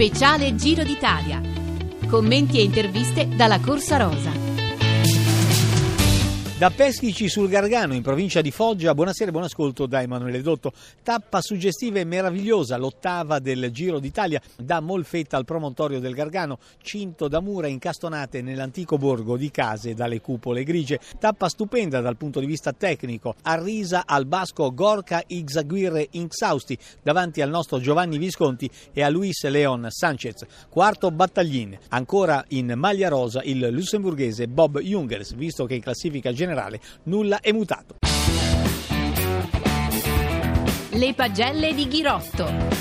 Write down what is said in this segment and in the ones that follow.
Speciale Giro d'Italia. Commenti e interviste dalla Corsa Rosa. Da Peschici sul Gargano, in provincia di Foggia, buonasera e buon ascolto da Emanuele Dotto. Tappa suggestiva e meravigliosa, l'ottava del Giro d'Italia, da Molfetta al promontorio del Gargano, cinto da mura incastonate nell'antico borgo di case dalle cupole grigie. Tappa stupenda dal punto di vista tecnico, arrisa al basco Gorka Ixaguirre Inxausti, davanti al nostro Giovanni Visconti e a Luis Leon Sanchez. Quarto battaglin, ancora in maglia rosa il lussemburghese Bob Jungels, visto che in classifica generale generale nulla è mutato. Le pagelle di Ghirotto.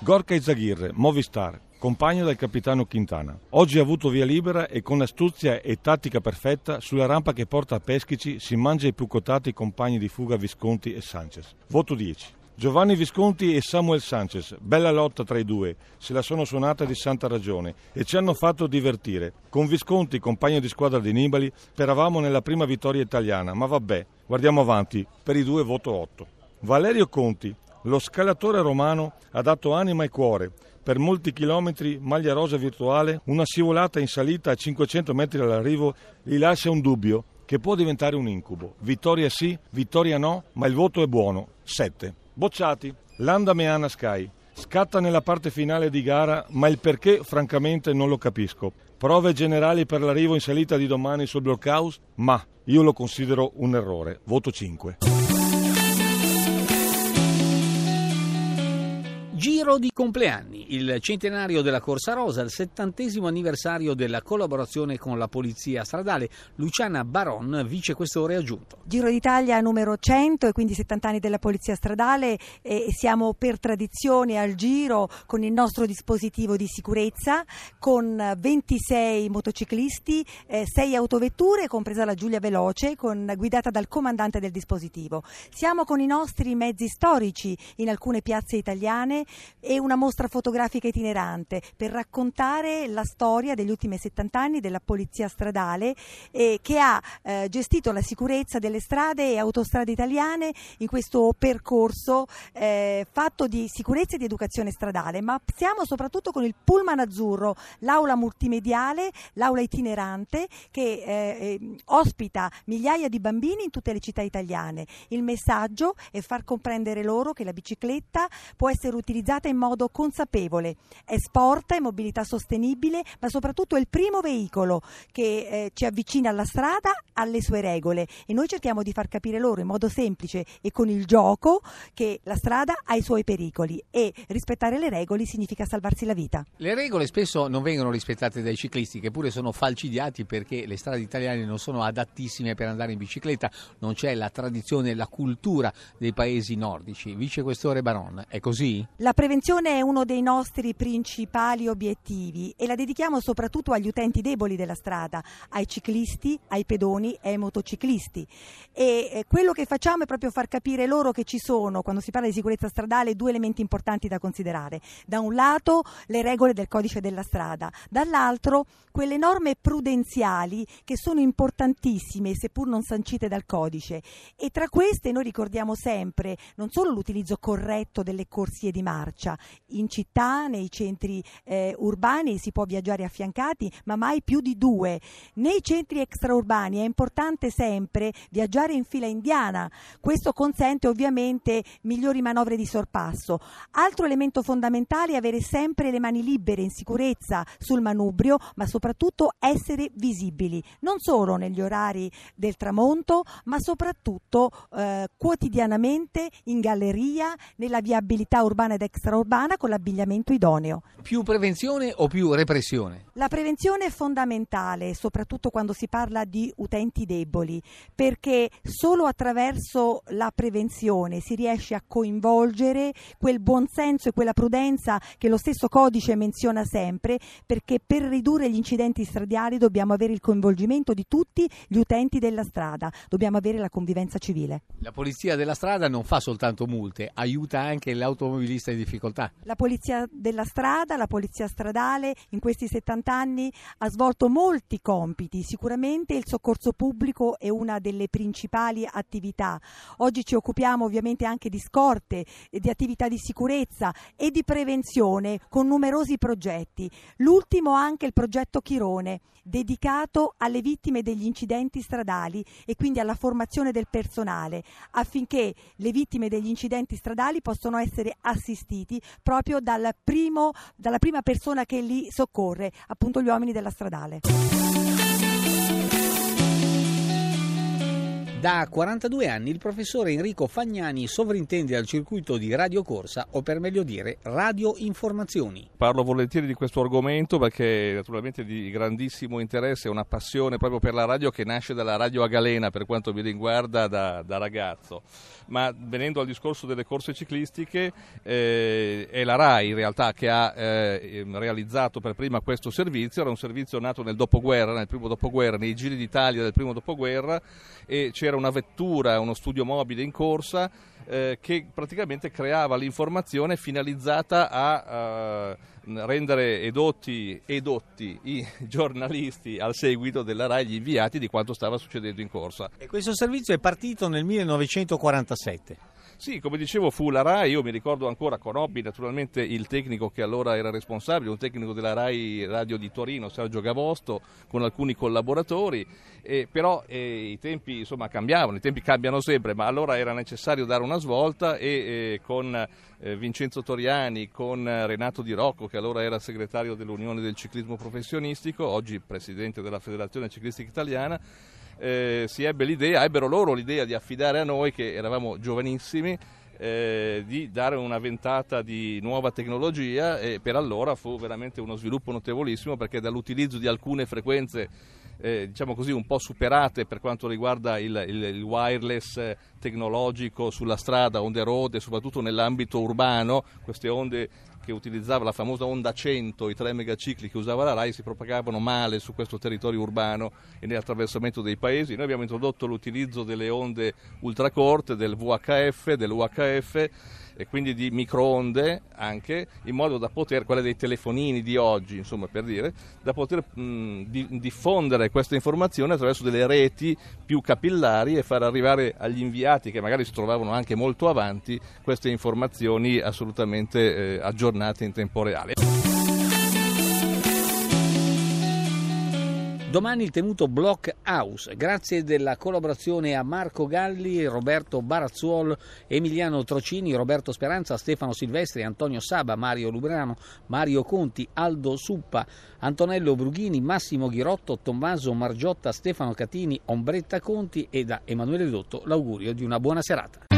Gorka Izaghirre, Movistar, compagno del capitano Quintana. Oggi ha avuto via libera e con astuzia e tattica perfetta sulla rampa che porta a Peschici si mangia i più quotati compagni di fuga Visconti e Sanchez. Voto 10. Giovanni Visconti e Samuel Sanchez, bella lotta tra i due, se la sono suonata di santa ragione e ci hanno fatto divertire. Con Visconti, compagno di squadra di Nibali, speravamo nella prima vittoria italiana, ma vabbè, guardiamo avanti, per i due voto 8. Valerio Conti, lo scalatore romano, ha dato anima e cuore. Per molti chilometri, maglia rosa virtuale, una scivolata in salita a 500 metri dall'arrivo gli lascia un dubbio che può diventare un incubo. Vittoria sì, vittoria no, ma il voto è buono, 7. Bocciati, Landa Meana Sky. Scatta nella parte finale di gara, ma il perché francamente non lo capisco. Prove generali per l'arrivo in salita di domani sul blockhouse? Ma io lo considero un errore. Voto 5. Giro di compleanni, il centenario della Corsa Rosa, il settantesimo anniversario della collaborazione con la Polizia Stradale. Luciana Baron, vicequestore aggiunto. Giro d'Italia numero 100 e quindi 70 anni della Polizia Stradale e siamo per tradizione al giro con il nostro dispositivo di sicurezza con 26 motociclisti, 6 eh, autovetture, compresa la Giulia Veloce, con, guidata dal comandante del dispositivo. Siamo con i nostri mezzi storici in alcune piazze italiane e una mostra fotografica itinerante per raccontare la storia degli ultimi 70 anni della Polizia Stradale eh, che ha eh, gestito la sicurezza delle strade e autostrade italiane in questo percorso eh, fatto di sicurezza e di educazione stradale, ma siamo soprattutto con il pullman azzurro, l'aula multimediale, l'aula itinerante che eh, eh, ospita migliaia di bambini in tutte le città italiane. Il messaggio è far comprendere loro che la bicicletta può essere utilizzata utilizzata in modo consapevole. È sport, è mobilità sostenibile, ma soprattutto è il primo veicolo che eh, ci avvicina alla strada, alle sue regole e noi cerchiamo di far capire loro in modo semplice e con il gioco che la strada ha i suoi pericoli e rispettare le regole significa salvarsi la vita. Le regole spesso non vengono rispettate dai ciclisti che pure sono falcidiati perché le strade italiane non sono adattissime per andare in bicicletta, non c'è la tradizione e la cultura dei paesi nordici. Vicequestore Baron, è così? La prevenzione è uno dei nostri principali obiettivi e la dedichiamo soprattutto agli utenti deboli della strada, ai ciclisti, ai pedoni e ai motociclisti. E quello che facciamo è proprio far capire loro che ci sono, quando si parla di sicurezza stradale, due elementi importanti da considerare. Da un lato le regole del codice della strada, dall'altro quelle norme prudenziali che sono importantissime seppur non sancite dal codice e tra queste noi ricordiamo sempre non solo l'utilizzo corretto delle corsie di mare, marcia. In città, nei centri eh, urbani si può viaggiare affiancati, ma mai più di due. Nei centri extraurbani è importante sempre viaggiare in fila indiana. Questo consente ovviamente migliori manovre di sorpasso. Altro elemento fondamentale è avere sempre le mani libere in sicurezza sul manubrio, ma soprattutto essere visibili, non solo negli orari del tramonto, ma soprattutto eh, quotidianamente in galleria, nella viabilità urbana ed extraurbana con l'abbigliamento idoneo. Più prevenzione o più repressione? La prevenzione è fondamentale, soprattutto quando si parla di utenti deboli, perché solo attraverso la prevenzione si riesce a coinvolgere quel buonsenso e quella prudenza che lo stesso codice menziona sempre, perché per ridurre gli incidenti stradali dobbiamo avere il coinvolgimento di tutti gli utenti della strada, dobbiamo avere la convivenza civile. La polizia della strada non fa soltanto multe, aiuta anche l'automobilista in difficoltà. La polizia della strada, la polizia stradale in questi 70 anni ha svolto molti compiti, sicuramente il soccorso pubblico è una delle principali attività. Oggi ci occupiamo ovviamente anche di scorte, di attività di sicurezza e di prevenzione con numerosi progetti. L'ultimo anche il progetto Chirone, dedicato alle vittime degli incidenti stradali e quindi alla formazione del personale affinché le vittime degli incidenti stradali possano essere assistiti proprio dal primo, dalla prima persona che li soccorre, appunto gli uomini della stradale. Da 42 anni il professore Enrico Fagnani sovrintende al circuito di Radio Corsa o per meglio dire Radio Informazioni. Parlo volentieri di questo argomento perché naturalmente di grandissimo interesse, è una passione proprio per la radio che nasce dalla radio a galena per quanto mi riguarda da, da ragazzo. Ma venendo al discorso delle corse ciclistiche, eh, è la RAI in realtà che ha eh, realizzato per prima questo servizio, era un servizio nato nel dopoguerra, nel primo dopoguerra, nei giri d'Italia del primo dopoguerra e c'era una vettura, uno studio mobile in corsa eh, che praticamente creava l'informazione finalizzata a uh, rendere edotti, edotti i giornalisti al seguito della RAI, gli inviati di quanto stava succedendo in corsa. E questo servizio è partito nel 1947. Sì, come dicevo fu la RAI, io mi ricordo ancora, conobbi naturalmente il tecnico che allora era responsabile, un tecnico della RAI Radio di Torino, Sergio Gavosto, con alcuni collaboratori, eh, però eh, i tempi insomma, cambiavano, i tempi cambiano sempre, ma allora era necessario dare una svolta e eh, con eh, Vincenzo Toriani, con Renato Di Rocco, che allora era segretario dell'Unione del Ciclismo Professionistico, oggi presidente della Federazione Ciclistica Italiana, eh, si ebbe l'idea, ebbero loro l'idea di affidare a noi, che eravamo giovanissimi, eh, di dare una ventata di nuova tecnologia e per allora fu veramente uno sviluppo notevolissimo perché dall'utilizzo di alcune frequenze eh, diciamo così un po' superate per quanto riguarda il, il, il wireless tecnologico sulla strada, onde road e soprattutto nell'ambito urbano, queste onde che utilizzava la famosa onda 100, i tre megacicli che usava la RAI, si propagavano male su questo territorio urbano e nell'attraversamento dei paesi. Noi abbiamo introdotto l'utilizzo delle onde ultracorte, del VHF, dell'UHF e quindi di microonde anche, in modo da poter, quelle dei telefonini di oggi, insomma per dire, da poter mh, di, diffondere questa informazione attraverso delle reti più capillari e far arrivare agli inviati che magari si trovavano anche molto avanti queste informazioni assolutamente eh, aggiornate in tempo reale. Domani il tenuto Block House, grazie della collaborazione a Marco Galli, Roberto Barazzuol, Emiliano Trocini, Roberto Speranza, Stefano Silvestri, Antonio Saba, Mario Lubrano, Mario Conti, Aldo Suppa, Antonello Brughini, Massimo Ghirotto, Tommaso Margiotta, Stefano Catini, Ombretta Conti e da Emanuele Dotto l'augurio di una buona serata.